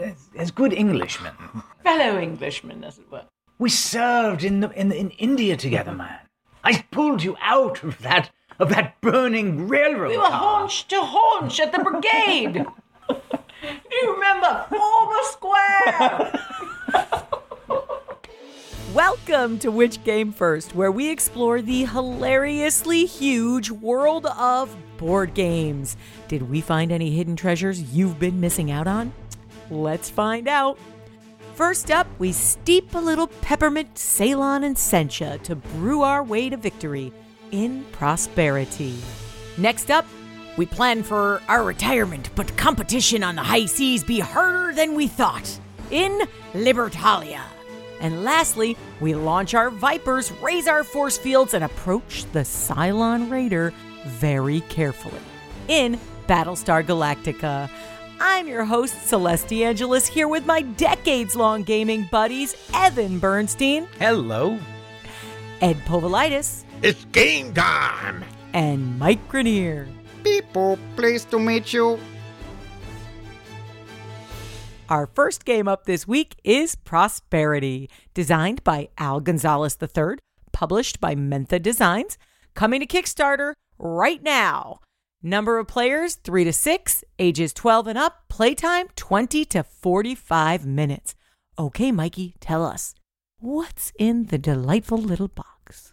as, good Englishmen. Fellow Englishmen, as it were. We served in the, in, the, in India together, man. I pulled you out of that of that burning railroad We were car. haunch to haunch at the brigade. Do you remember Former Square? Welcome to Which Game First, where we explore the hilariously huge world of board games. Did we find any hidden treasures you've been missing out on? Let's find out. First up, we steep a little peppermint, Ceylon, and sencha to brew our way to victory in prosperity. Next up, we plan for our retirement, but competition on the high seas be harder than we thought in Libertalia. And lastly, we launch our Vipers, raise our force fields, and approach the Cylon Raider very carefully in Battlestar Galactica. I'm your host, Celeste Angelis, here with my decades long gaming buddies, Evan Bernstein, Hello. Ed Povolitis, It's game time! and Mike Grenier. People, pleased to meet you. Our first game up this week is Prosperity, designed by Al Gonzalez III, published by Mentha Designs, coming to Kickstarter right now. Number of players 3 to 6, ages 12 and up, playtime 20 to 45 minutes. Okay, Mikey, tell us what's in the delightful little box?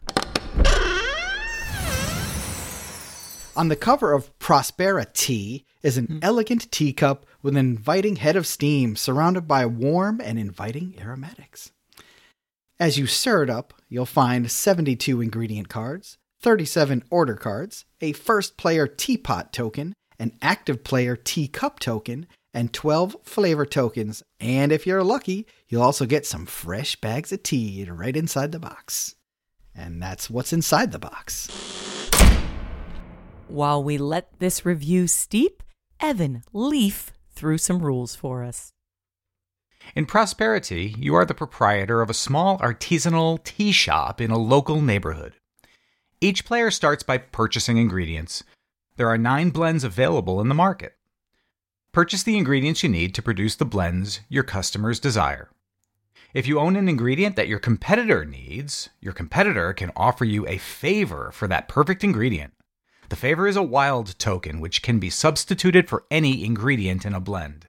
On the cover of Prosperity is an hmm. elegant teacup with an inviting head of steam surrounded by warm and inviting aromatics. As you stir it up, you'll find 72 ingredient cards, 37 order cards, a first player teapot token, an active player teacup token, and 12 flavor tokens. And if you're lucky, you'll also get some fresh bags of tea right inside the box. And that's what's inside the box. While we let this review steep, Evan leaf through some rules for us. In Prosperity, you are the proprietor of a small artisanal tea shop in a local neighborhood. Each player starts by purchasing ingredients. There are nine blends available in the market. Purchase the ingredients you need to produce the blends your customers desire. If you own an ingredient that your competitor needs, your competitor can offer you a favor for that perfect ingredient. The favor is a wild token which can be substituted for any ingredient in a blend.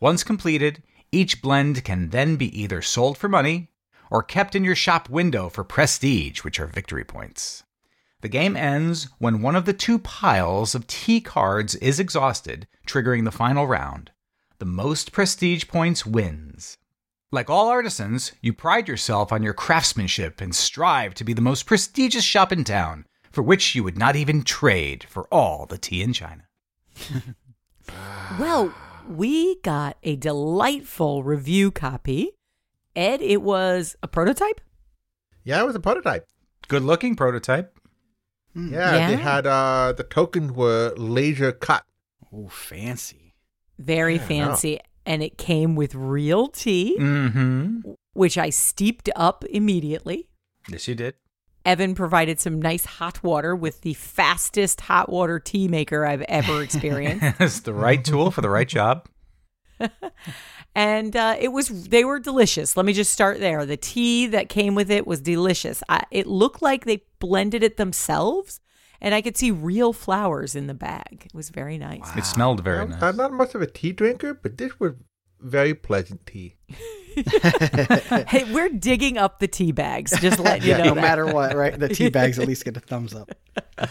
Once completed, each blend can then be either sold for money or kept in your shop window for prestige, which are victory points. The game ends when one of the two piles of tea cards is exhausted, triggering the final round. The most prestige points wins. Like all artisans, you pride yourself on your craftsmanship and strive to be the most prestigious shop in town, for which you would not even trade for all the tea in China. Well, we got a delightful review copy. Ed, it was a prototype? Yeah, it was a prototype. Good looking prototype. Yeah, Yeah. they had uh the tokens were laser cut. Oh, fancy. Very Yeah, I know. fancy. And it came with real tea, Mm-hmm. which I steeped up immediately. Yes, you did. Evan provided some nice hot water with the fastest hot water tea maker I've ever experienced. it's the right tool for the right job. and uh, it was they were delicious. Let me just start there. The tea that came with it was delicious. I, it looked like they blended it themselves, and I could see real flowers in the bag. It was very nice. It smelled very I'm, nice. I'm not much of a tea drinker, but this was very pleasant tea. hey, we're digging up the tea bags. Just let you know. no that. matter what, right? The tea bags at least get a thumbs up.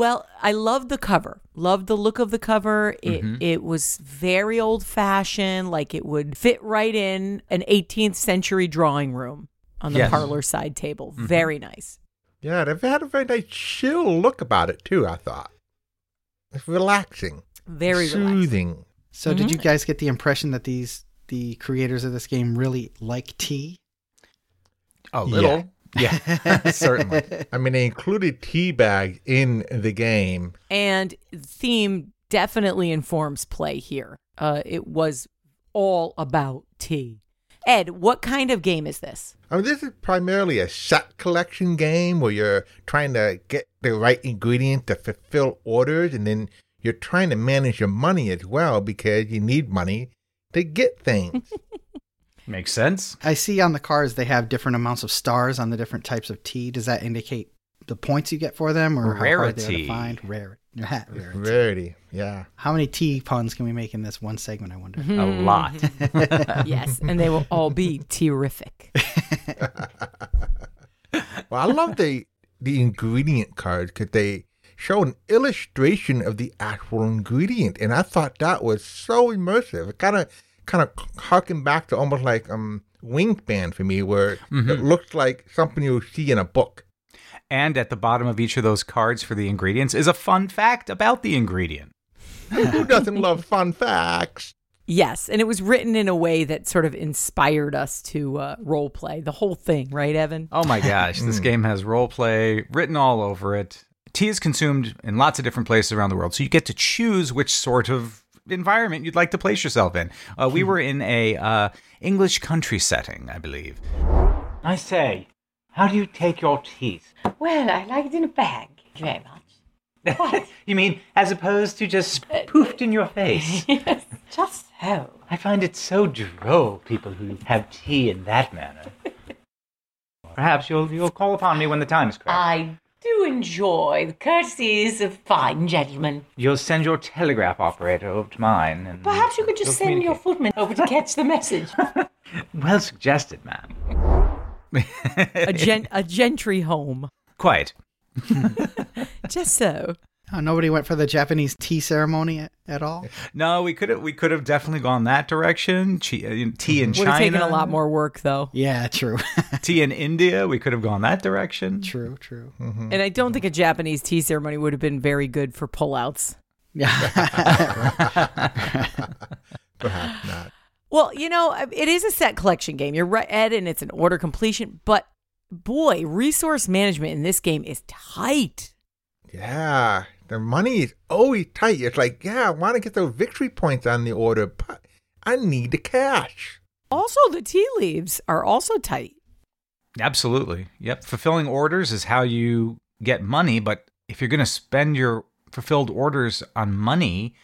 Well, I loved the cover. Loved the look of the cover. It mm-hmm. it was very old fashioned, like it would fit right in an 18th century drawing room on the Yes. parlor side table. Mm-hmm. Very nice. Yeah, they've had a very nice chill look about it too. I thought it's relaxing, Very relaxing. soothing. So, did you mm-hmm. guys get the impression that these the creators of this game really like tea? A little. Yeah, certainly. I mean, they included tea bags in the game. And theme definitely informs play here. Uh, it was all about tea. Ed, what kind of game is this? I mean, this is primarily a set collection game where you're trying to get the right ingredient to fulfill orders, and then you're trying to manage your money as well because you need money to get things. Makes sense. I see on the cards they have different amounts of stars on the different types of tea. Does that indicate the points you get for them or how hard they are to Rarity. find? Rare. Rarity. Rarity, yeah. How many tea puns can we make in this one segment, I wonder? Mm-hmm. A lot. yes, and they will all be terrific. Well, I love the the ingredient cards because they show an illustration of the actual ingredient, and I thought that was so immersive. It kind of kind of harking back to almost like um Wingspan for me, where it looks like something you see in a book. And at the bottom of each of those cards for the ingredients is a fun fact about the ingredient. Who doesn't love fun facts? Yes, and it was written in a way that sort of inspired us to uh, role play the whole thing, right, Evan? Oh my gosh, this game has role play written all over it. Tea is consumed in lots of different places around the world, so you get to choose which sort of environment you'd like to place yourself in. Uh, we were in a uh, English country setting, I believe. I say, how do you take your teeth? Well, I like it in a bag. Thank you very much. What? You mean as opposed to just poofed in your face? yes, just so. I find it so droll, people who have tea in that manner. Perhaps you'll you'll call upon me when the time is correct. I do enjoy the courtesies of fine gentlemen. you'll send your telegraph operator over to mine, and Perhaps you could just send your footman over to catch the message. Well suggested, ma'am. A gen- a gentry home, Quite. just so. Oh, nobody went for the Japanese tea ceremony at, at all? No, we could have we could have definitely gone that direction. Tea, uh, tea in Would China, have taken a lot more work, though. Yeah, true. Tea in India, we could have gone that direction. true, true. And I don't think a Japanese tea ceremony would have been very good for pullouts. Yeah. Perhaps not. Well, you know, it is a set collection game. You're right, Ed, and it's an order completion. But boy, resource management in this game is tight. Yeah, the money is always tight. It's like, yeah, I want to get those victory points on the order, but I need the cash. Also, the tea leaves are also tight. Absolutely. Yep. Fulfilling orders is how you get money, but if you're going to spend your fulfilled orders on money,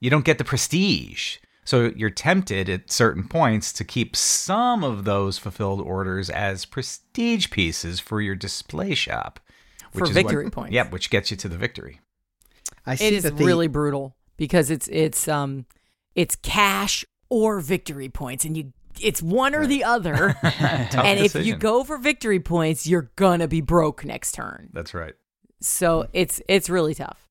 you don't get the prestige. So you're tempted at certain points to keep some of those fulfilled orders as prestige pieces for your display shop. For is victory what, points. Yep, which gets you to the victory. I see It is that the, really brutal because it's it's um it's cash or victory points, and you it's one or the other. and if you go for victory points, you're gonna be broke next turn. That's right. So it's it's really tough.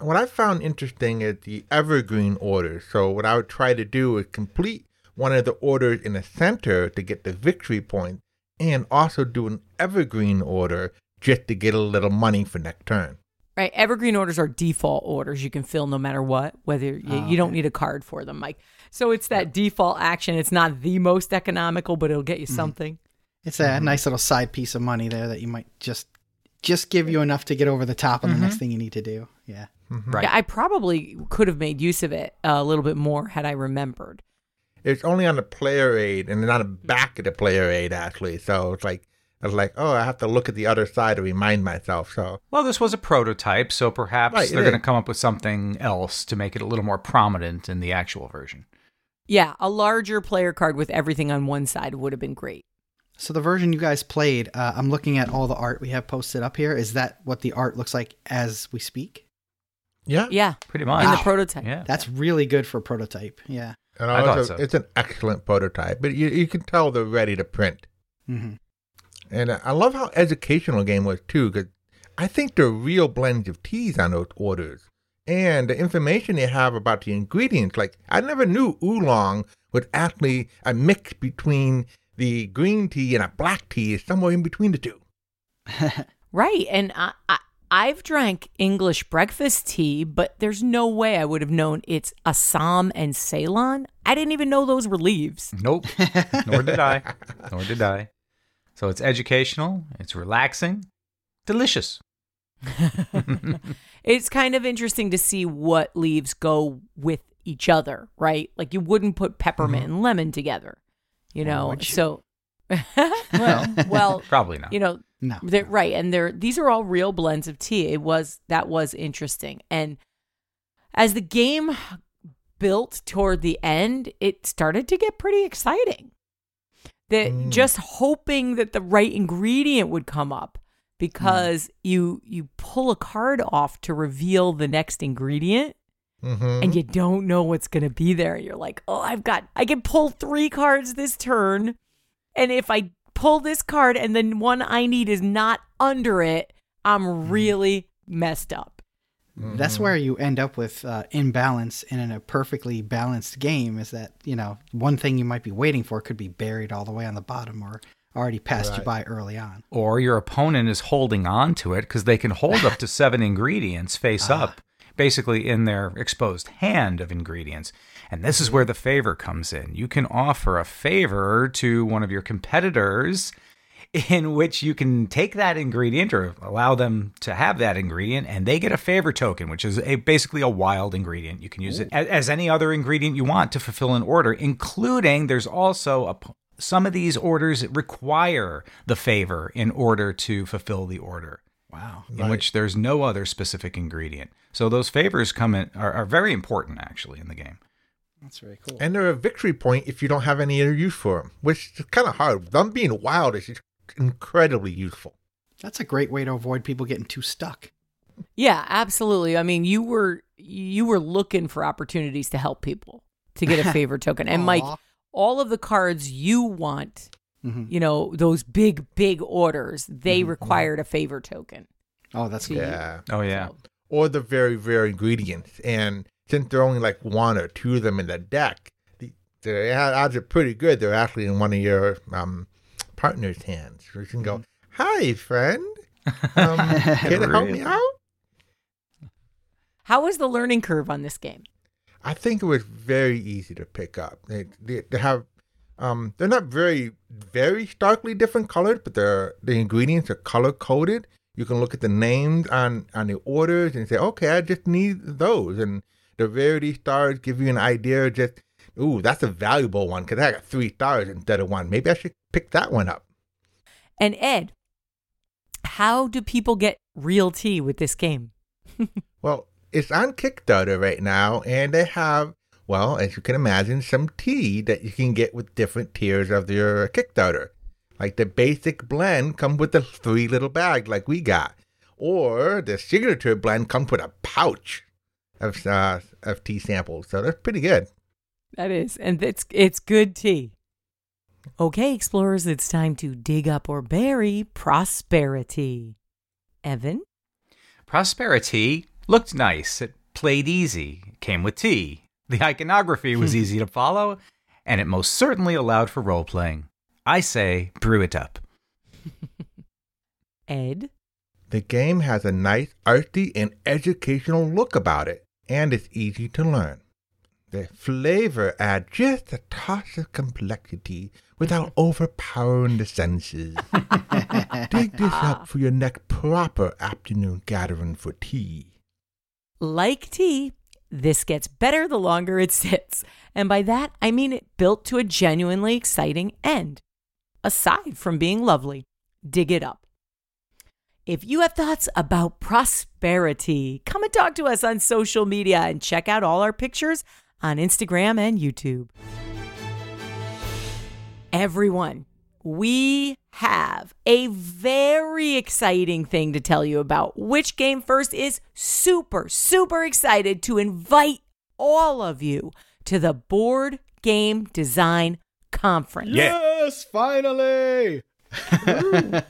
What I found interesting is the evergreen orders. So what I would try to do is complete one of the orders in the center to get the victory point, and also do an evergreen order just to get a little money for next turn. Right. Evergreen orders are default orders you can fill no matter what, whether you, Oh, you don't need a card for them, Mike. So it's that default action. It's not the most economical, but it'll get you mm-hmm. something. It's a mm-hmm. nice little side piece of money there that you might just just give you enough to get over the top on the next mm-hmm. thing you need to do. Yeah. Right. Yeah, I probably could have made use of it a little bit more had I remembered. It's only on the player aid and not the back of the player aid actually. So it's like I was like, oh, I have to look at the other side to remind myself. So Well, this was a prototype, so perhaps Right, they're going to come up with something else to make it a little more prominent in the actual version. Yeah, a larger player card with everything on one side would have been great. So the version you guys played, uh, I'm looking at all the art we have posted up here. Is that what the art looks like as we speak? yeah, Yeah, Pretty much. in the prototype. Yeah. That's really good for prototype. Yeah. and I thought so. it's an excellent prototype. But you you can tell they're ready to print. hmm And I love how educational the game was too, because I think the real blends of teas on those orders. And the information they have about the ingredients, like I never knew oolong was actually a mix between the green tea and a black tea, is somewhere in between the two. Right. And I, I, I've drank English breakfast tea, but there's no way I would have known it's Assam and Ceylon. I didn't even know those were leaves. Nope. Nor did I. Nor did I. So it's educational, it's relaxing, delicious. It's kind of interesting to see what leaves go with each other, right? Like you wouldn't put peppermint mm-hmm. and lemon together, you know? would you? So, well, well, Probably not. you know, No. they're, right. And they're, these are all real blends of tea. It was, that was interesting. And as the game built toward the end, it started to get pretty exciting. That Mm. just hoping that the right ingredient would come up because you you pull a card off to reveal the next ingredient Mm-hmm. and you don't know what's going to be there. You're like, "Oh, I've got I can pull 3 cards this turn and if I pull this card and then one I need is not under it, I'm really messed up." That's mm-hmm. where you end up with uh, imbalance and in a perfectly balanced game is that, you know, one thing you might be waiting for could be buried all the way on the bottom or already passed you by early on. Or your opponent is holding on to it because they can hold up to seven ingredients face ah. up, basically in their exposed hand of ingredients. And this is where mm-hmm. the favor comes in. You can offer a favor to one of your competitors in which you can take that ingredient or allow them to have that ingredient and they get a favor token which is a basically a wild ingredient you can use it as, as any other ingredient you want to fulfill an order including there's also a p- some of these orders require the favor in order to fulfill the order Wow. in which there's no other specific ingredient so those favors come in are, are very important actually in the game That's very cool. And they're a victory point if you don't have any other use for them, which is kind of hard. Them being wild is incredibly useful. That's a great way to avoid people getting too stuck. Yeah, absolutely. I mean, you were you were looking for opportunities to help people to get a favor token. And Mike, all of the cards you want, Mhm. you know, those big big orders, they required a favor token. Oh, that's to good. you. Yeah. oh yeah So, Or the very rare ingredients. And since there are only like one or two of them in the deck, the, the odds are pretty good. They're actually in one of your um, partner's hands. So you can go, hi, friend. Um, care to help me out? how was the learning curve on this game? I think it was very easy to pick up. They, they, they have, um, they're not very, very starkly different colored, but they're, the ingredients are color coded. You can look at the names on, on the orders and say, okay, I just need those. And the rarity stars give you an idea of just, ooh, that's a valuable one because I got three stars instead of one. Maybe I should pick that one up. And Ed, how do people get real tea with this game? Well, it's on Kickstarter right now, and they have, well, as you can imagine, some tea that you can get with different tiers of your Kickstarter. Like the basic blend comes with a three little bag, like we got, or the signature blend comes with a pouch of uh, of tea samples. So that's pretty good. That is, and it's it's good tea. Okay, explorers, it's time to dig up or bury prosperity. Evan, Prosperity looked nice. It played easy, came with tea. The iconography was easy to follow, and it most certainly allowed for role playing. I say, brew it up. Ed, The game has a nice arty and educational look about it, and it's easy to learn. The flavor adds just a touch of complexity without overpowering the senses. Dig this up for your next proper afternoon gathering for tea. like tea, this gets better the longer it sits. And by that, I mean it built to a genuinely exciting end. Aside from being lovely, dig it up. If you have thoughts about prosperity, come and talk to us on social media and check out all our pictures on Instagram and YouTube. Everyone, we have a very exciting thing to tell you about. Which Game First is super, super excited to invite all of you to the Board Game Design Conference. Yes, finally.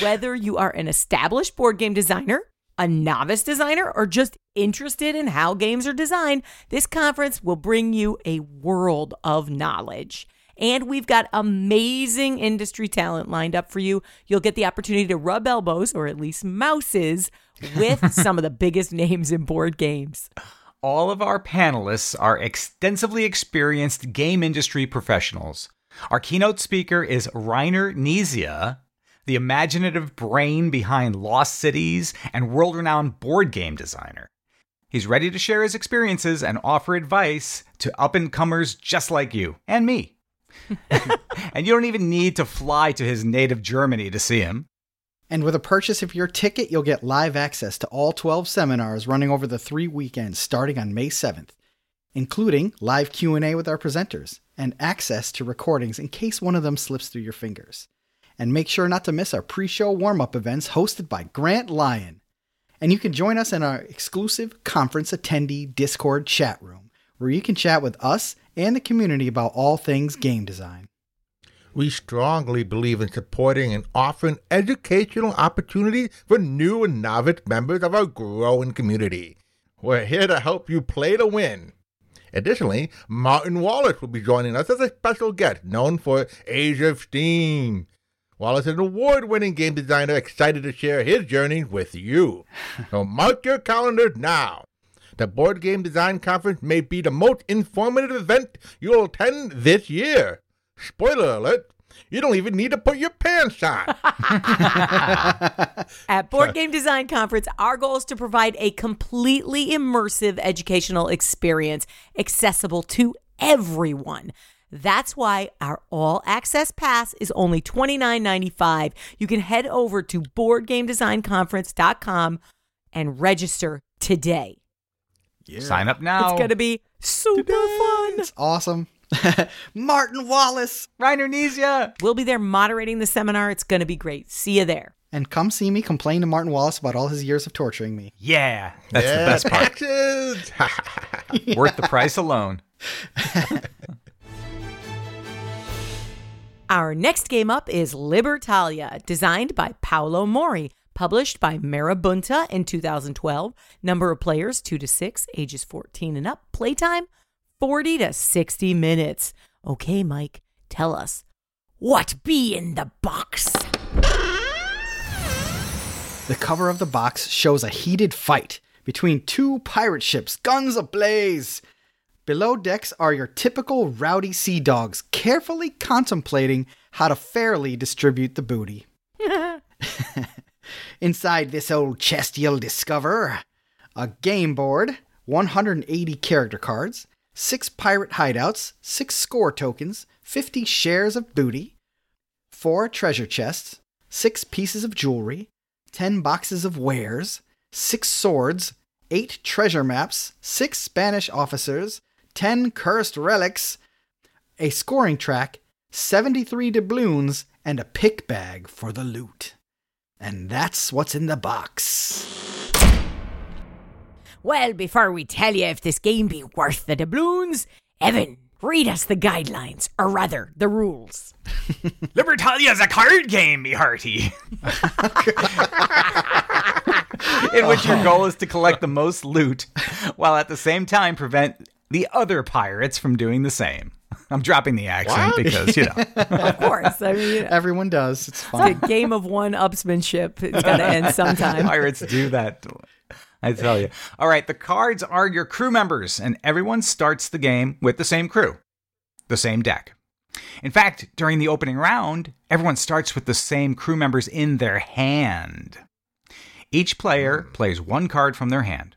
Whether you are an established board game designer, a novice designer, or just interested in how games are designed, this conference will bring you a world of knowledge. And we've got amazing industry talent lined up for you. You'll get the opportunity to rub elbows, or at least mouses, with some of the biggest names in board games. All of our panelists are extensively experienced game industry professionals. Our keynote speaker is Reiner Knizia, the imaginative brain behind Lost Cities and world renowned board game designer. He's ready to share his experiences and offer advice to up and comers just like you and me. and you don't even need to fly to his native Germany to see him. And with a purchase of your ticket, you'll get live access to all 12 seminars running over the 3 weekends starting on May 7th, including live Q&A with our presenters and access to recordings in case one of them slips through your fingers. And make sure not to miss our pre-show warm-up events hosted by Grant Lyon. And you can join us in our exclusive conference attendee Discord chat room, where you can chat with us and the community about all things game design. We strongly believe in supporting and offering educational opportunities for new and novice members of our growing community. We're here to help you play to win. Additionally, Martin Wallace will be joining us as a special guest known for Age of Steam. Wallace is an award winning game designer excited to share his journey with you. So mark your calendars now. The Board Game Design Conference may be the most informative event you'll attend this year. Spoiler alert, you don't even need to put your pants on. At Board Game Design Conference, our goal is to provide a completely immersive educational experience accessible to everyone. That's why our all access pass is only $29.95. You can head over to boardgamedesignconference.com and register today. Yeah. Sign up now. It's going to be super fun. It's awesome. Martin Wallace. Reiner Knizia. We'll be there moderating the seminar. It's going to be great. See you there. And come see me complain to Martin Wallace about all his years of torturing me. Yeah, that's Yeah, the best part. Worth the price alone. Our next game up is Libertalia, designed by Paolo Mori, published by Marabunta in 2012. Number of players 2 to 6, ages 14 and up. Playtime 40 to 60 minutes. Okay, Mike, tell us what be in the box? The cover of the box shows a heated fight between two pirate ships, guns ablaze. Below decks are your typical rowdy sea dogs, carefully contemplating how to fairly distribute the booty. Inside this old chest, you'll discover a game board, 180 character cards, six pirate hideouts, six score tokens, 50 shares of booty, four treasure chests, six pieces of jewelry, 10 boxes of wares, six swords, eight treasure maps, six Spanish officers, 10 cursed relics, a scoring track, 73 doubloons, and a pick bag for the loot. And that's what's in the box. Well, before we tell you if this game be worth the doubloons, Evan, read us the guidelines, or rather, the rules. Libertalia's a card game, me hearty. In which your goal is to collect the most loot, while at the same time prevent the other pirates from doing the same. I'm dropping the accent What? because, you know. Of course. I mean, Everyone does. It's it's a game of one upsmanship. It's got to end sometime. Pirates do that. I tell you. All right, the cards are your crew members, and everyone starts the game with the same crew, the same deck. In fact, during the opening round, everyone starts with the same crew members in their hand. Each player plays one card from their hand.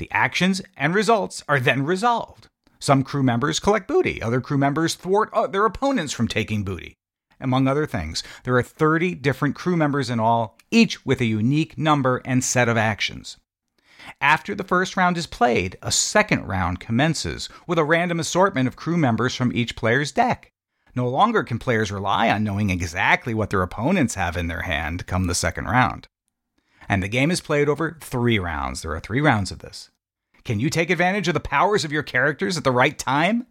The actions and results are then resolved. Some crew members collect booty, other crew members thwart uh, their opponents from taking booty. Among other things, there are 30 different crew members in all, each with a unique number and set of actions. After the first round is played, a second round commences with a random assortment of crew members from each player's deck. No longer can players rely on knowing exactly what their opponents have in their hand come the second round. And the game is played over three rounds. There are three rounds of this. Can you take advantage of the powers of your characters at the right time?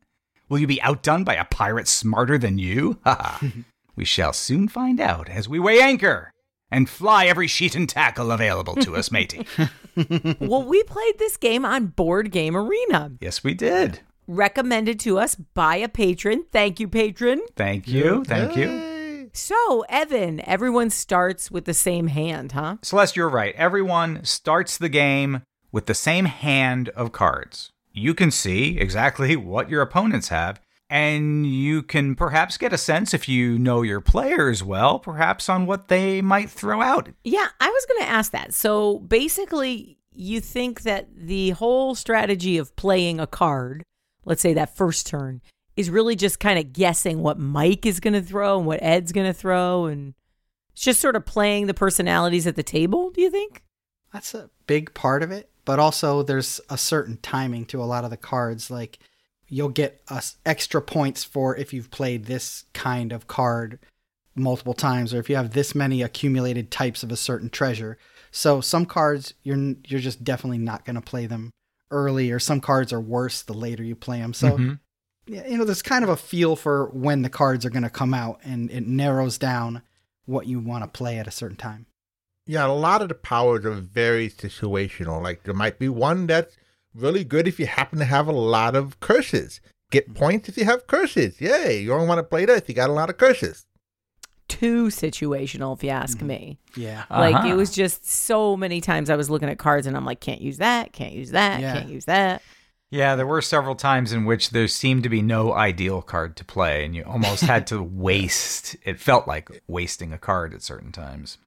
Will you be outdone by a pirate smarter than you? Ha We shall soon find out as we weigh anchor and fly every sheet and tackle available to us, matey. Well, we played this game on Board Game Arena, yes, we did. recommended to us by a patron. Thank you, patron. Thank you. Thank you. So, Evan, everyone starts with the same hand, huh? Celeste, you're right. Everyone starts the game with the same hand of cards. You can see exactly what your opponents have, and you can perhaps get a sense if you know your players well, perhaps on what they might throw out. Yeah, I was going to ask that. So, basically, you think that the whole strategy of playing a card, let's say that first turn, is really just kind of guessing what Mike is going to throw and what Ed's going to throw and It's just sort of playing the personalities at the table, do you think? That's a big part of it, but also there's a certain timing to a lot of the cards. Like you'll get us extra points for if you've played this kind of card multiple times, or if you have this many accumulated types of a certain treasure. So some cards you're you're just definitely not going to play them early, or some cards are worse the later you play them. So Mhm. Yeah, you know, there's kind of a feel for when the cards are going to come out, and it narrows down what you want to play at a certain time. Yeah, a lot of the powers are very situational. Like there might be one that's really good if you happen to have a lot of curses. Get points if you have curses. Yay! You only want to play that if you got a lot of curses. Too situational, if you ask me. Yeah. Like Uh-huh. it was just so many times I was looking at cards and I'm like, can't use that, can't use that, Yeah. can't use that. Yeah, there were several times in which there seemed to be no ideal card to play, and you almost had to waste. It felt like wasting a card at certain times.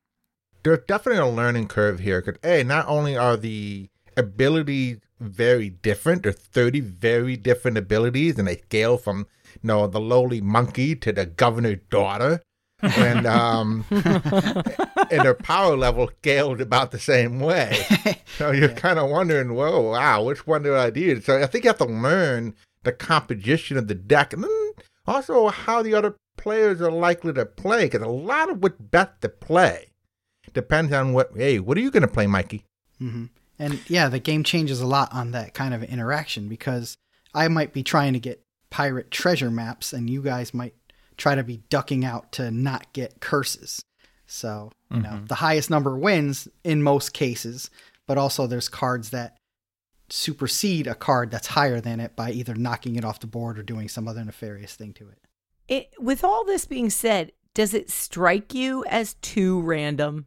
There's definitely a learning curve here because a not only are the abilities very different, there's 30 very different abilities, and they scale from you know the lowly monkey to the governor's daughter. and um and their power level scaled about the same way. So you're kind of wondering, whoa, wow, which one do I do? So I think you have to learn the composition of the deck and then also how the other players are likely to play because a lot of what's best to play depends on what, hey, what are you going to play, Mikey? hmm And yeah, the game changes a lot on that kind of interaction because I might be trying to get pirate treasure maps, and you guys might try to be ducking out to not get curses. So, you know, mm-hmm. the highest number wins in most cases, but also there's cards that supersede a card that's higher than it by either knocking it off the board or doing some other nefarious thing to it. It, with all this being said, does it strike you as too random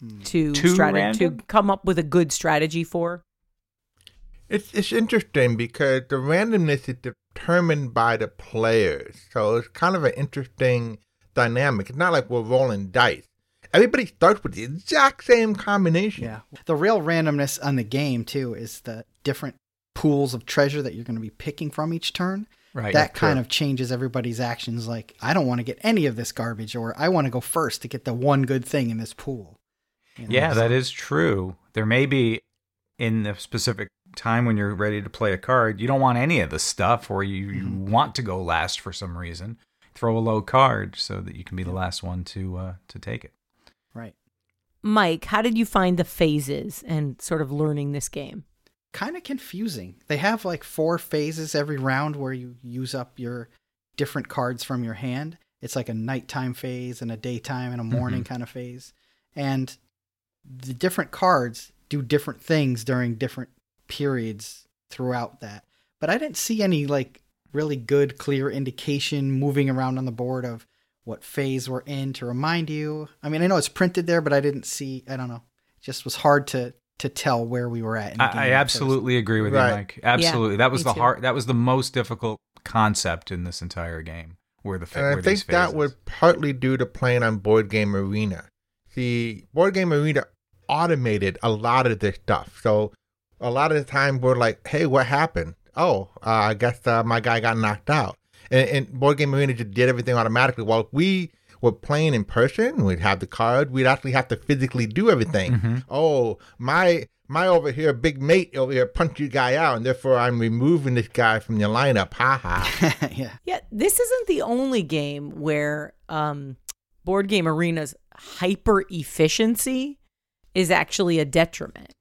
hmm. to Too strate- random? to come up with a good strategy for? It's it's interesting because the randomness is determined by the players. So it's kind of an interesting dynamic. It's not like we're rolling dice. Everybody starts with the exact same combination. Yeah. The real randomness on the game, too, is the different pools of treasure that you're going to be picking from each turn. Right. that kind of changes everybody's actions. Like, I don't want to get any of this garbage, or I want to go first to get the one good thing in this pool. You know, Yeah, so- that is true. There may be in the specific time when you're ready to play a card, you don't want any of the stuff, or you, you want to go last for some reason. Throw a low card so that you can be the last one to uh, to take it. right. Mike, how did you find the phases and sort of learning this game? Kind of confusing. They have like four phases every round where you use up your different cards from your hand. It's like a nighttime phase and a daytime and a morning kind of phase. And the different cards do different things during different periods throughout that. But I didn't see any like really good, clear indication moving around on the board of what phase we're in to remind you. I mean, I know it's printed there, but I didn't see. I don't know. It just was hard to to tell where we were at. In the game I, I at absolutely agree with Right. you, Mike. Absolutely, that was the too. hard. That was the most difficult concept in this entire game. Where the fa- And I were these think that phases. was partly due to playing on Board Game Arena. See, Board Game Arena automated a lot of this stuff. So a lot of the time we're like, hey, what happened? Oh, uh, I guess uh, my guy got knocked out. And, and Board Game Arena just did everything automatically. While we were playing in person, we'd have the card, we'd actually have to physically do everything. Mm-hmm. Oh, my my over here, big mate over here punched you guy out, and therefore I'm removing this guy from your lineup. Ha ha. yeah. Yeah, this isn't the only game where um, Board Game Arena's hyper efficiency is actually a detriment.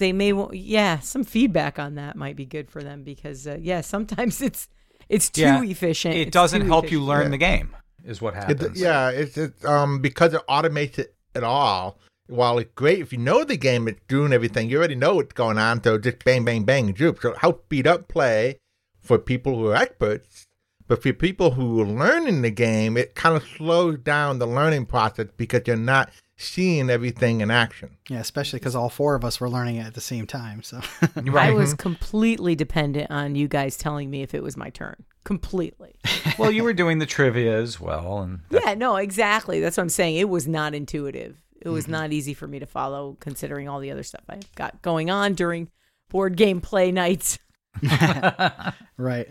S- They may, want, yeah, some feedback on that might be good for them because, uh, yeah, sometimes it's it's too Yeah, efficient. It It's doesn't too help you learn Yeah. the game. Is what It, happens. yeah, it's, it's um because it automates it at all. While it's great if you know the game, it's doing everything. You already know what's going on, so just bang, bang, bang, and droop. So help speed up play for people who are experts. But for people who are learning the game, it kind of slows down the learning process because you're not seeing everything in action. Yeah, especially because all four of us were learning it at the same time. So I was mm-hmm. completely dependent on you guys telling me if it was my turn. Completely. well, you were doing the trivia as well, and that- yeah, no, exactly. That's what I'm saying. It was not intuitive. It was mm-hmm. not easy for me to follow, considering all the other stuff I've got going on during board game play nights. right.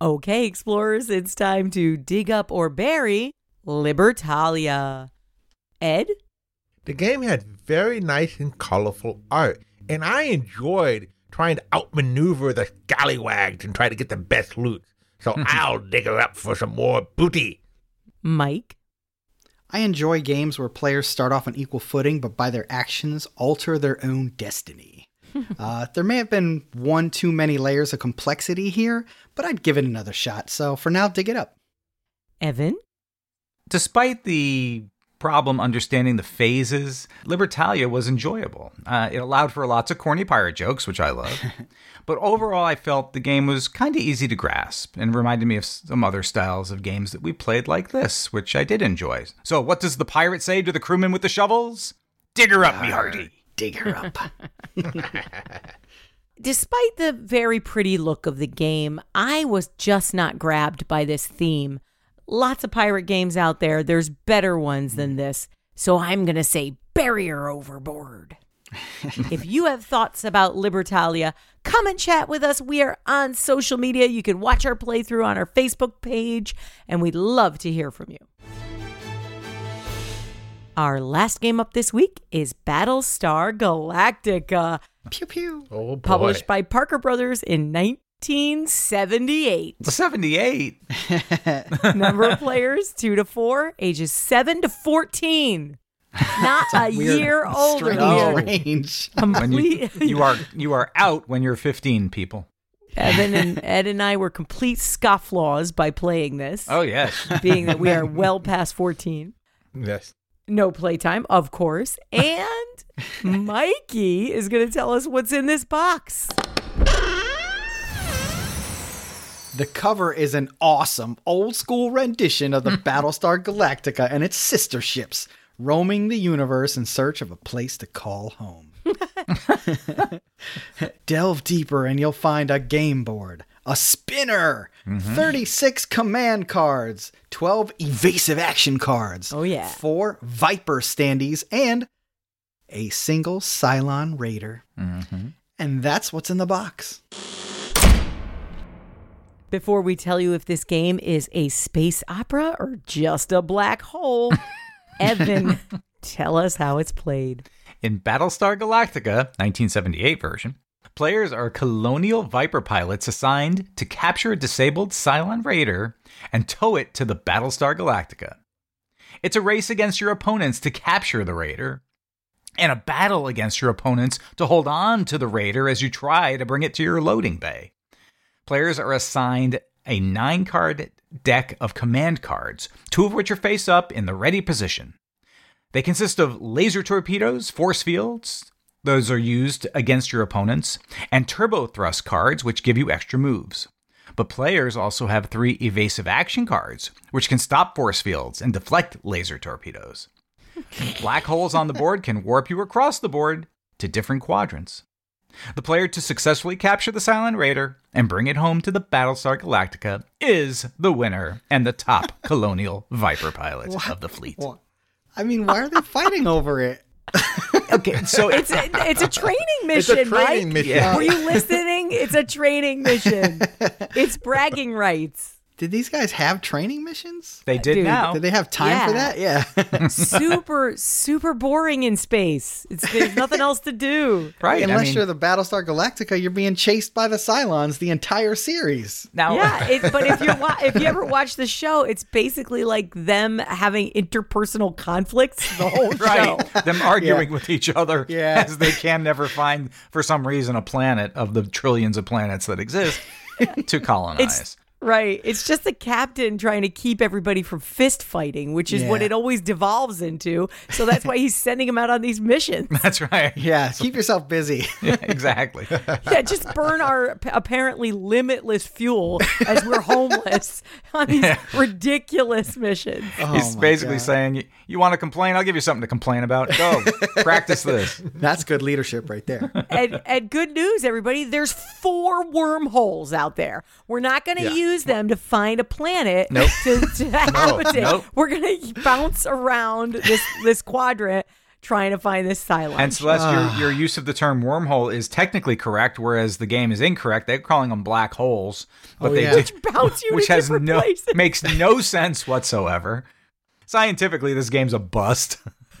Okay, explorers, it's time to dig up or bury. Libertalia. Ed? The game had very nice and colorful art, and I enjoyed trying to outmaneuver the scallywags and try to get the best loot. So I'll dig her up for some more booty. Mike? I enjoy games where players start off on equal footing, but by their actions alter their own destiny. uh, there may have been one too many layers of complexity here, but I'd give it another shot. So for now, dig it up. Evan? Despite the problem understanding the phases, Libertalia was enjoyable. Uh, it allowed for lots of corny pirate jokes, which I love. but overall, I felt the game was kind of easy to grasp and reminded me of some other styles of games that we played like this, which I did enjoy. So, what does the pirate say to the crewman with the shovels? Dig her up, me hearty. Dig her up. Despite the very pretty look of the game, I was just not grabbed by this theme. Lots of pirate games out there, there's better ones than mm. this. So I'm going to say barrier overboard. if you have thoughts about Libertalia, come and chat with us. We are on social media. You can watch our playthrough on our Facebook page, and we'd love to hear from you. Our last game up this week is Battlestar Galactica, pew pew. Oh boy. published by Parker Brothers in 1978. 78. Number of players 2 to 4, ages 7 to 14. Not a Weird, year older. strange No. range. When you, you are you are out when you're 15, people. Evan and Ed and I were complete scofflaws by playing this, Oh yes. being that we are well past 14. Yes. No playtime, of course. And Mikey is going to tell us what's in this box. The cover is an awesome old school rendition of the Battlestar Galactica and its sister ships, roaming the universe in search of a place to call home. Delve deeper and you'll find a game board, a spinner, mm-hmm. 36 command cards, 12 evasive action cards. Oh, yeah. Four Viper standees, and a single Cylon Raider. Mm-hmm. And that's what's in the box. Before we tell you if this game is a space opera or just a black hole, Evan, tell us how it's played. In Battlestar Galactica, 1978 version, players are colonial Viper pilots assigned to capture a disabled Cylon Raider and tow it to the Battlestar Galactica. It's a race against your opponents to capture the Raider, and a battle against your opponents to hold on to the Raider as you try to bring it to your loading bay. Players are assigned a nine card deck of command cards, two of which are face up in the ready position. They consist of laser torpedoes, force fields, those are used against your opponents, and turbo thrust cards, which give you extra moves. But players also have three evasive action cards, which can stop force fields and deflect laser torpedoes. Black holes on the board can warp you across the board to different quadrants. The player to successfully capture the Cylon Raider and bring it home to the Battlestar Galactica is the winner and the top colonial Viper pilot of the fleet. I mean, why are they fighting over it? Okay, so It's a, it's a training mission, It's a training Mike. mission. Were you listening? It's a training mission. It's bragging rights. Did these guys have training missions? they uh, did Dude, now. Did they have time for that? Yeah. Super, super boring in space. It's there's nothing else to do. right? Unless I mean, you're the Battlestar Galactica, you're being chased by the Cylons the entire series. now, Yeah, it, but if you wa- if you ever watch the show, it's basically like them having interpersonal conflicts the whole right? show. Them arguing with each other Yeah. as they can never find, for some reason, a planet of the trillions of planets that exist to colonize. It's right. It's just the captain trying to keep everybody from fist fighting, which is what it always devolves into. So that's why he's sending him out on these missions. That's right. Yeah, keep yourself busy. Yeah, exactly. Yeah, just burn our apparently limitless fuel as we're homeless on these ridiculous missions. Oh he's basically God. saying, "You, you want to complain? I'll give you something to complain about. Go practice this." That's good leadership right there. and, and good news, everybody. There's four wormholes out there. We're not going to Yeah. Use them to find a planet Nope. to, to habitate. Nope. We're going to bounce around this this quadrant trying to find this Cylon. And Celeste, your, ah. your use of the term wormhole is technically correct, whereas the game is incorrect. They're calling them black holes, but Oh, they yeah. do, bounce you which to has no places. makes no sense whatsoever. Scientifically, this game's a bust.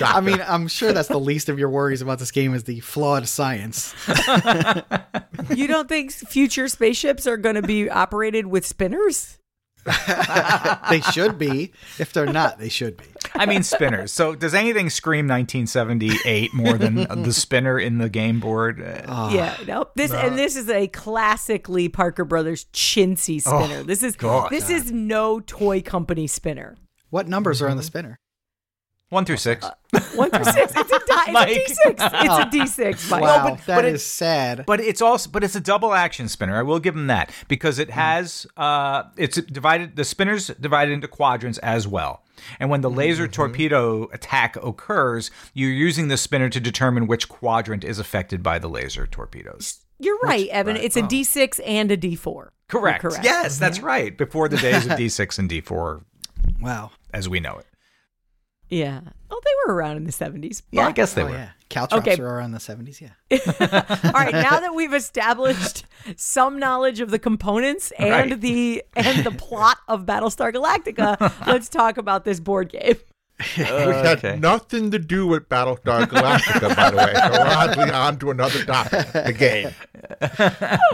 I mean, I'm sure that's the least of your worries about this game is the flawed science. You don't think future spaceships are going to be operated with spinners? they should be. If they're not, they should be. I mean, spinners. So, does anything scream 1978 more than the spinner in the game board? Uh, yeah, no. This and this is a classically Parker Brothers chintzy spinner. this is God. this is no toy company spinner. What numbers are on the spinner? One through six. Uh, one through six. It's a die. Mike. It's a d6. It's a d6. Mike. Wow, but- that but is it- sad. But it's also, but it's a double action spinner. I will give them that because it hmm. has, uh, it's divided. The spinner's divided into quadrants as well. And when the laser mm-hmm. torpedo attack occurs, you're using the spinner to determine which quadrant is affected by the laser torpedoes. You're right, Evan. It's a d6 and a d4. You're Correct. correct. Yes, that's mm-hmm. right. Before the days of D6 and D4 wow. as we know it. Yeah. Oh, they were around in the 70s. Yeah, I guess they oh, were. yeah. Caltrops Okay. are around the 70s, yeah. All right, now that we've established some knowledge of the components and Right. the and the plot of Battlestar Galactica, let's talk about this board game. Oh, Which had nothing to do with Battlestar Galactica, by the way. So we're actually on to another topic, the game.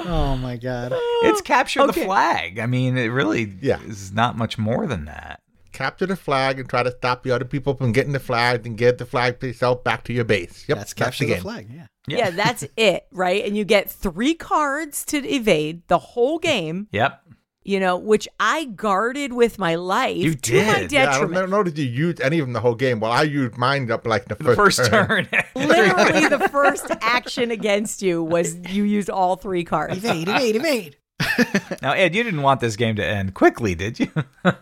Oh, my God. It's capture Okay. the flag. I mean, it really Yeah. is not much more than that. Capture the flag and try to stop the other people from getting the flag and get the flag yourself back to your base. Yep, That's capture the, game. flag, yeah. Yeah. that's it, right? And you get three cards to evade the whole game, Yep. you know, which I guarded with my life You to my did. Yeah, I don't detriment. know that you used any of them the whole game. Well, I used mine up like the The first, first turn. Literally, the first action against you was you used all three cards. Evade, evade, evade. now, Ed, you didn't want this game to end quickly, did you?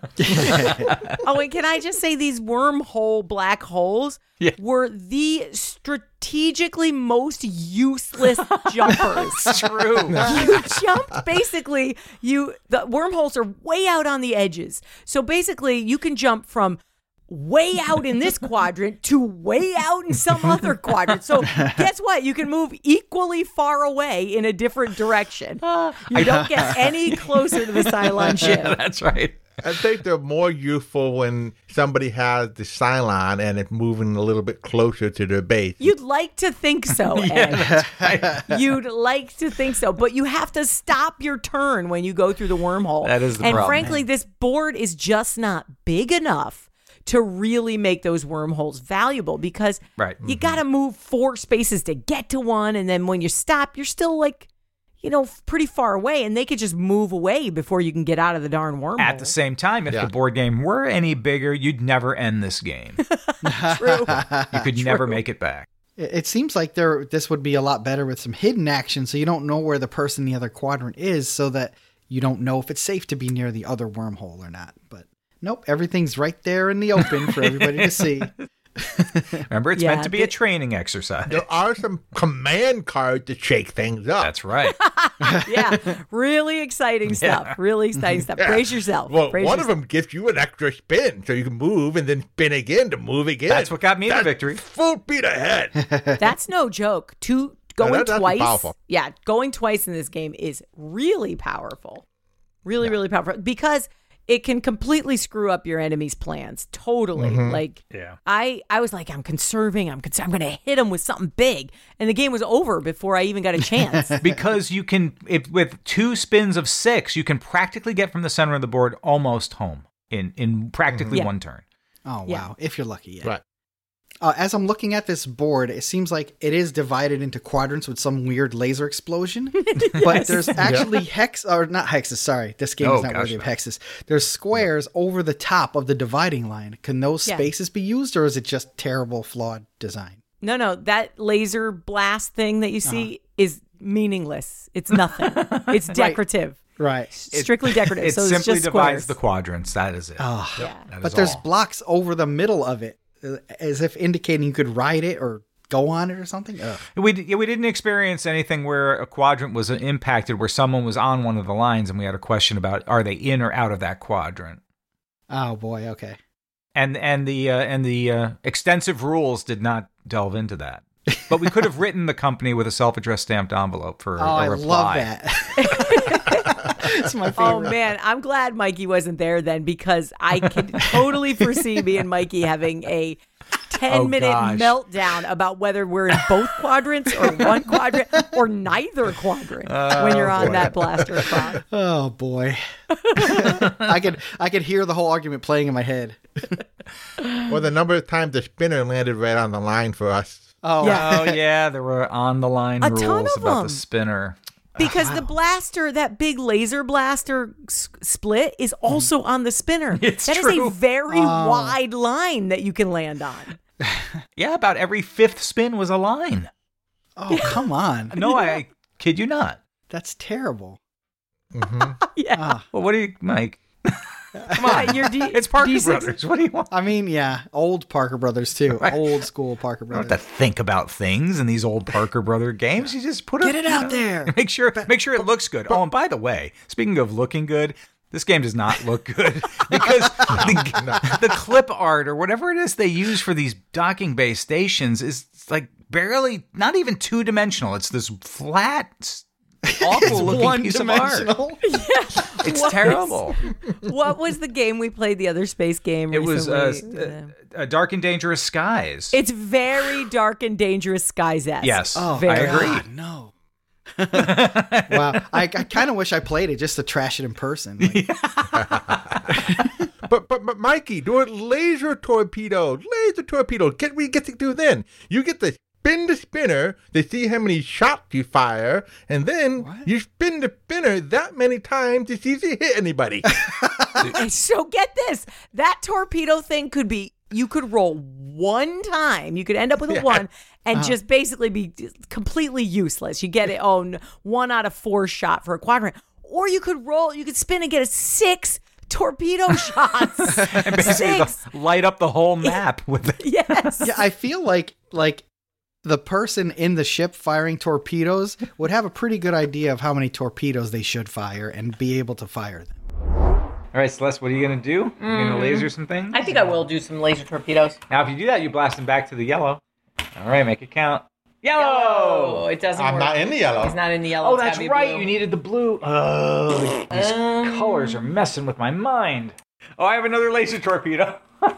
Oh, and can I just say these wormhole black holes Yeah. were the strategically most useless jumpers. True. you jumped basically you the wormholes are way out on the edges. So basically you can jump from way out in this quadrant to way out in some other quadrant. So guess what? You can move equally far away in a different direction. Ah. You don't get any closer to the Cylon ship. That's right. I think they're more useful when somebody has the Cylon and it's moving a little bit closer to their base. You'd like to think so, Ed. You'd like to think so, but you have to stop your turn when you go through the wormhole. That is the and problem. frankly, this board is just not big enough to really make those wormholes valuable because Right. Mm-hmm. you got to move four spaces to get to one, and then when you stop, you're still like, you know, pretty far away, and they could just move away before you can get out of the darn wormhole. At the same time, if Yeah. the board game were any bigger, you'd never end this game. True. You could never make it back. It it seems like there this would be a lot better with some hidden action so you don't know where the person in the other quadrant is so that you don't know if it's safe to be near the other wormhole or not. But nope, everything's right there in the open for everybody to see. Remember, it's Yeah, meant to be a training exercise. There are some command cards to shake things up. That's right. yeah, really exciting stuff. Really exciting stuff. Brace yourself. Well, Brace one of them gives you an extra spin, so you can move and then spin again to move again. That's what got me the victory. Full speed ahead. That's no joke. Two going that- that's twice. powerful. Yeah, going twice in this game is really powerful. Really, really powerful because it can completely screw up your enemy's plans. Totally. Mm-hmm. Like Yeah. I, I was like, I'm conserving. I'm, cons- I'm going to hit him with something big, and the game was over before I even got a chance. because you can, if, with two spins of six, you can practically get from the center of the board almost home in in practically Yeah. one turn. Oh wow, Yeah. if you're lucky. Yeah. Right. Uh, as I'm looking at this board, it seems like it is divided into quadrants with some weird laser explosion. But there's actually hex or not hexes. Sorry, this game Oh, is not gosh, worthy of hexes. There's squares over the top of the dividing line. Can those Yeah. spaces be used, or is it just terrible, flawed design? no, no, that laser blast thing that you see Uh-huh. is meaningless. It's nothing. it's decorative. Right. Strictly decorative. It so it's simply just divides squares. the quadrants. That is it. Oh. yeah. That But there's all. blocks over the middle of it, as if indicating you could ride it or go on it or something. Ugh. We d- we didn't experience anything where a quadrant was impacted where someone was on one of the lines and we had a question about are they in or out of that quadrant. Oh boy. Okay. And and the uh, and the uh, extensive rules did not delve into that. But we could have written the company with a self-addressed stamped envelope for Oh, a I reply. love that. it's my oh, favorite. Oh man, I'm glad Mikey wasn't there then because I could totally foresee me and Mikey having a 10 Oh, minute gosh. meltdown about whether we're in both quadrants or one quadrant or neither quadrant oh, when you're on that blaster spot. Oh boy. I could I could hear the whole argument playing in my head. Or the number of times the spinner landed right on the line for us. Oh Yeah. Oh yeah, there were on the line A rules ton of about them. the spinner. Because the blaster, that big laser blaster s- split, is also on the spinner. It's That is true. a very wide line that you can land on. Yeah, about every fifth spin was a line. Oh come on. No, I kid you not. That's terrible. Yeah. Ah. Well, what do you, Mike? Come on. You're D- It's Parker D6 Brothers. What do you want? I mean, yeah, old Parker Brothers too. Right. Old school Parker You don't Brothers. have to think about things in these old Parker Brother games. You just put Get it it you out there. Make sure make sure it looks good. Oh, and by the way, speaking of looking good, this game does not look good because the, the clip art or whatever it is they use for these docking base stations is like barely not even two dimensional. It's this flat, s- awful looking piece of art. One-dimensional. It's What? terrible. what was the game we played? The other space game. It was uh, recently? uh, uh, Dark and Dangerous Skies. It's very dark and dangerous skies esque. yes, Oh, I agree. God, no. wow, I, I kind of wish I played it just to trash it in person. Like, But, but but Mikey, do it laser torpedo, laser torpedo. Get we get to do then. You get to spin the spinner to see how many shots you fire, and then you spin the spinner that many times to see if you hit anybody. So get this: that torpedo thing could be. You could roll one time. You could end up with a one and uh-huh. just basically be completely useless. You get it. Oh, n- one out of four shot for a quadrant, or you could roll. You could spin and get a six torpedo shots. And basically Six. the- light up the whole map with it. Yes. yeah, I feel like like the person in the ship firing torpedoes would have a pretty good idea of how many torpedoes they should fire and be able to fire them. All right, Celeste, what are you gonna do? You gonna laser some things? I think I will do some laser torpedoes. Now, if you do that, you blast them back to the yellow. All right, make it count. Oh, Yellow. it doesn't I'm work. not in the yellow. He's not in the yellow. Oh, it's that's gotta be right. blue. You needed the blue. Oh, these Um, colors are messing with my mind. Oh, I have another laser torpedo,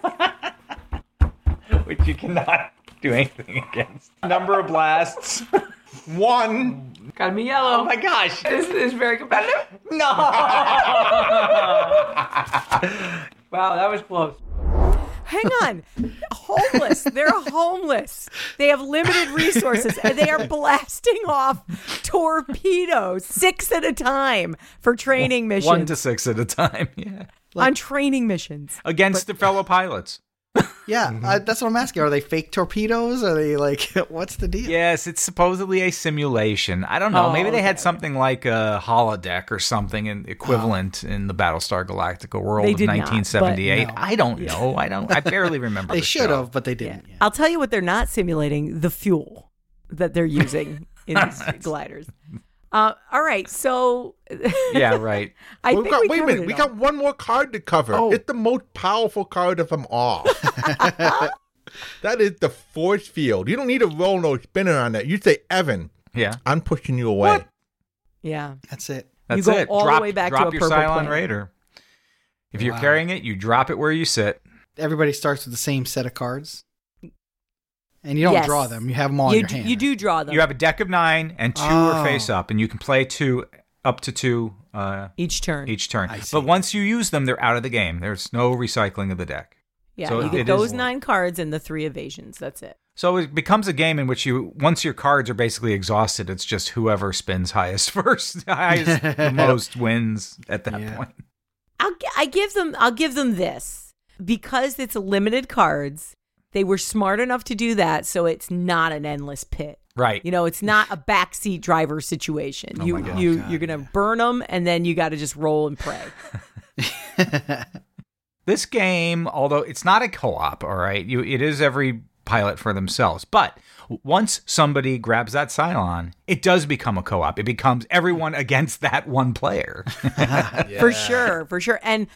which you cannot do anything against. Number of blasts. One. Gotta be yellow. Oh my gosh. This is very competitive. No. Wow, that was close. Hang on. Homeless. They're homeless. They have limited resources and they are blasting off torpedoes six at a time for training missions. One to six at a time. Yeah. on training missions. Against the fellow pilots. Yeah, uh, that's what I'm asking. Are they fake torpedoes? Are they like, what's the deal? Yes, it's supposedly a simulation. I don't know. Oh, Maybe they had something like a holodeck or something in, equivalent in the Battlestar Galactica world They of did not, 1978. I don't know. I don't. I barely remember. They the should show. have, but they didn't. Yeah. I'll tell you what they're not simulating the fuel that they're using in these gliders. Uh, all right, so Yeah, right. I We've think got, we wait a minute, we all. got one more card to cover. Oh. It's the most powerful card of them all. that is the force field. You don't need to roll no spinner on that. You say, Evan, Yeah, I'm pushing you away. What? yeah. That's it. that's go it. all the way back to a your purple Cylon planet. Raider. If you're Wow. carrying it, you drop it where you sit. Everybody starts with the same set of cards, and you don't Yes. draw them. You have them all in You, your d- hand. you do draw them You have a deck of nine, and two Oh. are face up, and you can play two up to two uh, each turn. each turn. But once you use them, they're out of the game. There's no recycling of the deck. yeah, so you it get is- those nine cards and the three evasions. That's it. So it becomes a game in which you, once your cards are basically exhausted, it's just whoever spins highest first, highest the most wins at that Yeah. point. I'll I give them I'll give them this because it's limited cards. They were smart enough to do that, so it's not an endless pit. Right. You know, it's not a backseat driver situation. Oh you God, you God. you're gonna burn them, and then you got to just roll and pray. This game, although it's not a co-op, all right, you it is every pilot for themselves. But once somebody grabs that Cylon, it does become a co-op. It becomes everyone against that one player. for sure, for sure. And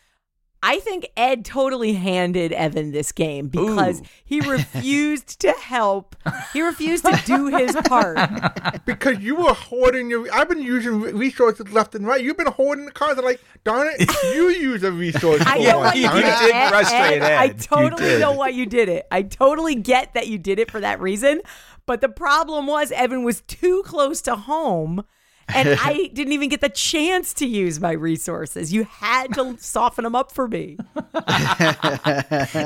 I think Ed totally handed Evan this game because Ooh. he refused to help. He refused to do his part. Because you were hoarding your. I've been using resources left and right. You've been hoarding the cards. I'm like, darn it, you use a resource. I know why you You did it. it. Ed, Ed, I totally know why you did it. I totally get that you did it for that reason. But the problem was Evan was too close to home. And I didn't even get the chance to use my resources. You had to soften them up for me.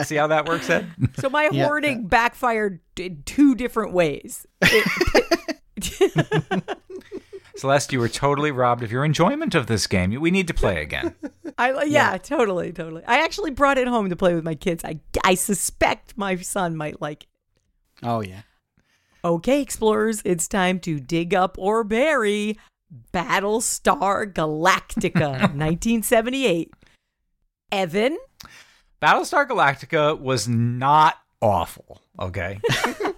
See how that works, Ed? So my Yeah. hoarding backfired in two different ways. Celeste, you were totally robbed of your enjoyment of this game. We need to play again. I yeah, totally, totally. I actually brought it home to play with my kids. I I suspect my son might like it. Oh yeah. Okay, explorers, it's time to dig up or bury Battlestar Galactica 1978. Evan, Battlestar Galactica was not awful, okay?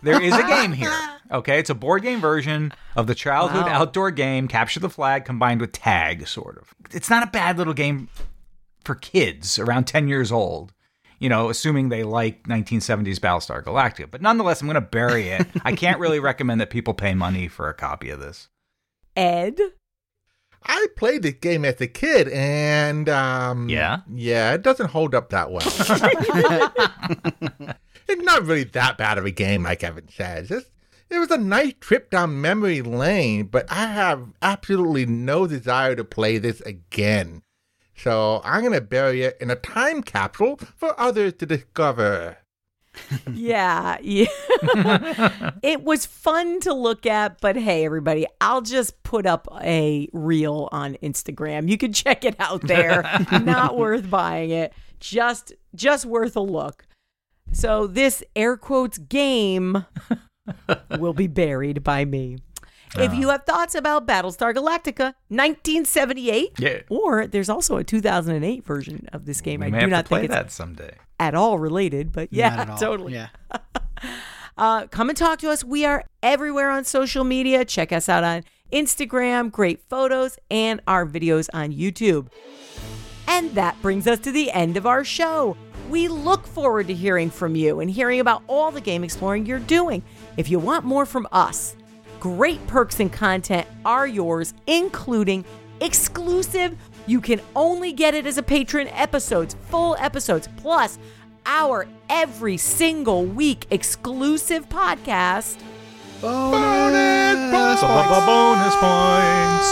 there is a game here, okay? It's a board game version of the childhood Wow. outdoor game Capture the Flag combined with tag, sort of. It's not a bad little game for kids around 10 years old, you know, assuming they like 1970s Battlestar Galactica. But nonetheless, I'm going to bury it. I can't really recommend that people pay money for a copy of this. Ed, I played this game as a kid, and um, Yeah? yeah, it doesn't hold up that well. it's not really that bad of a game, like Evan says. It's, it was a nice trip down memory lane, but I have absolutely no desire to play this again. So I'm gonna bury it in a time capsule for others to discover. Yeah, yeah. it was fun to look at, but hey, everybody, I'll just put up a reel on Instagram. You can check it out there. Not worth buying it. Just just worth a look. So this air quotes game will be buried by me. If you have thoughts about Battlestar Galactica 1978, Yeah. or there's also a 2008 version of this game. We I may do have not to play think it's that someday. at all related, but yeah, Not at all. totally. Yeah. Uh, come and talk to us. We are everywhere on social media. Check us out on Instagram, great photos, and our videos on YouTube. And that brings us to the end of our show. We look forward to hearing from you and hearing about all the game exploring you're doing. If you want more from us, great perks and content are yours, including exclusive, you can only get it as a patron episodes, full episodes, plus our every single week exclusive podcast. Bonus. Bonus points.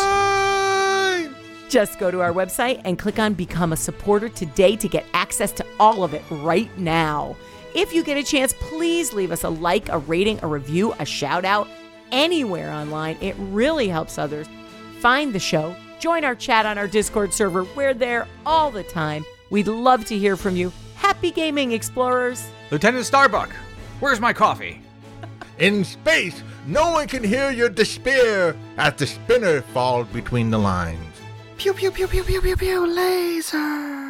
Just go to our website and click on Become a Supporter today to get access to all of it right now. If you get a chance, please leave us a like, a rating, a review, a shout out anywhere online. It really helps others find the show. Join our chat on our Discord server. We're there all the time. We'd love to hear from you. Happy gaming, explorers! Lieutenant Starbuck, where's my coffee? In space, no one can hear your despair as the spinner falls between the lines. Pew pew pew pew pew pew pew laser.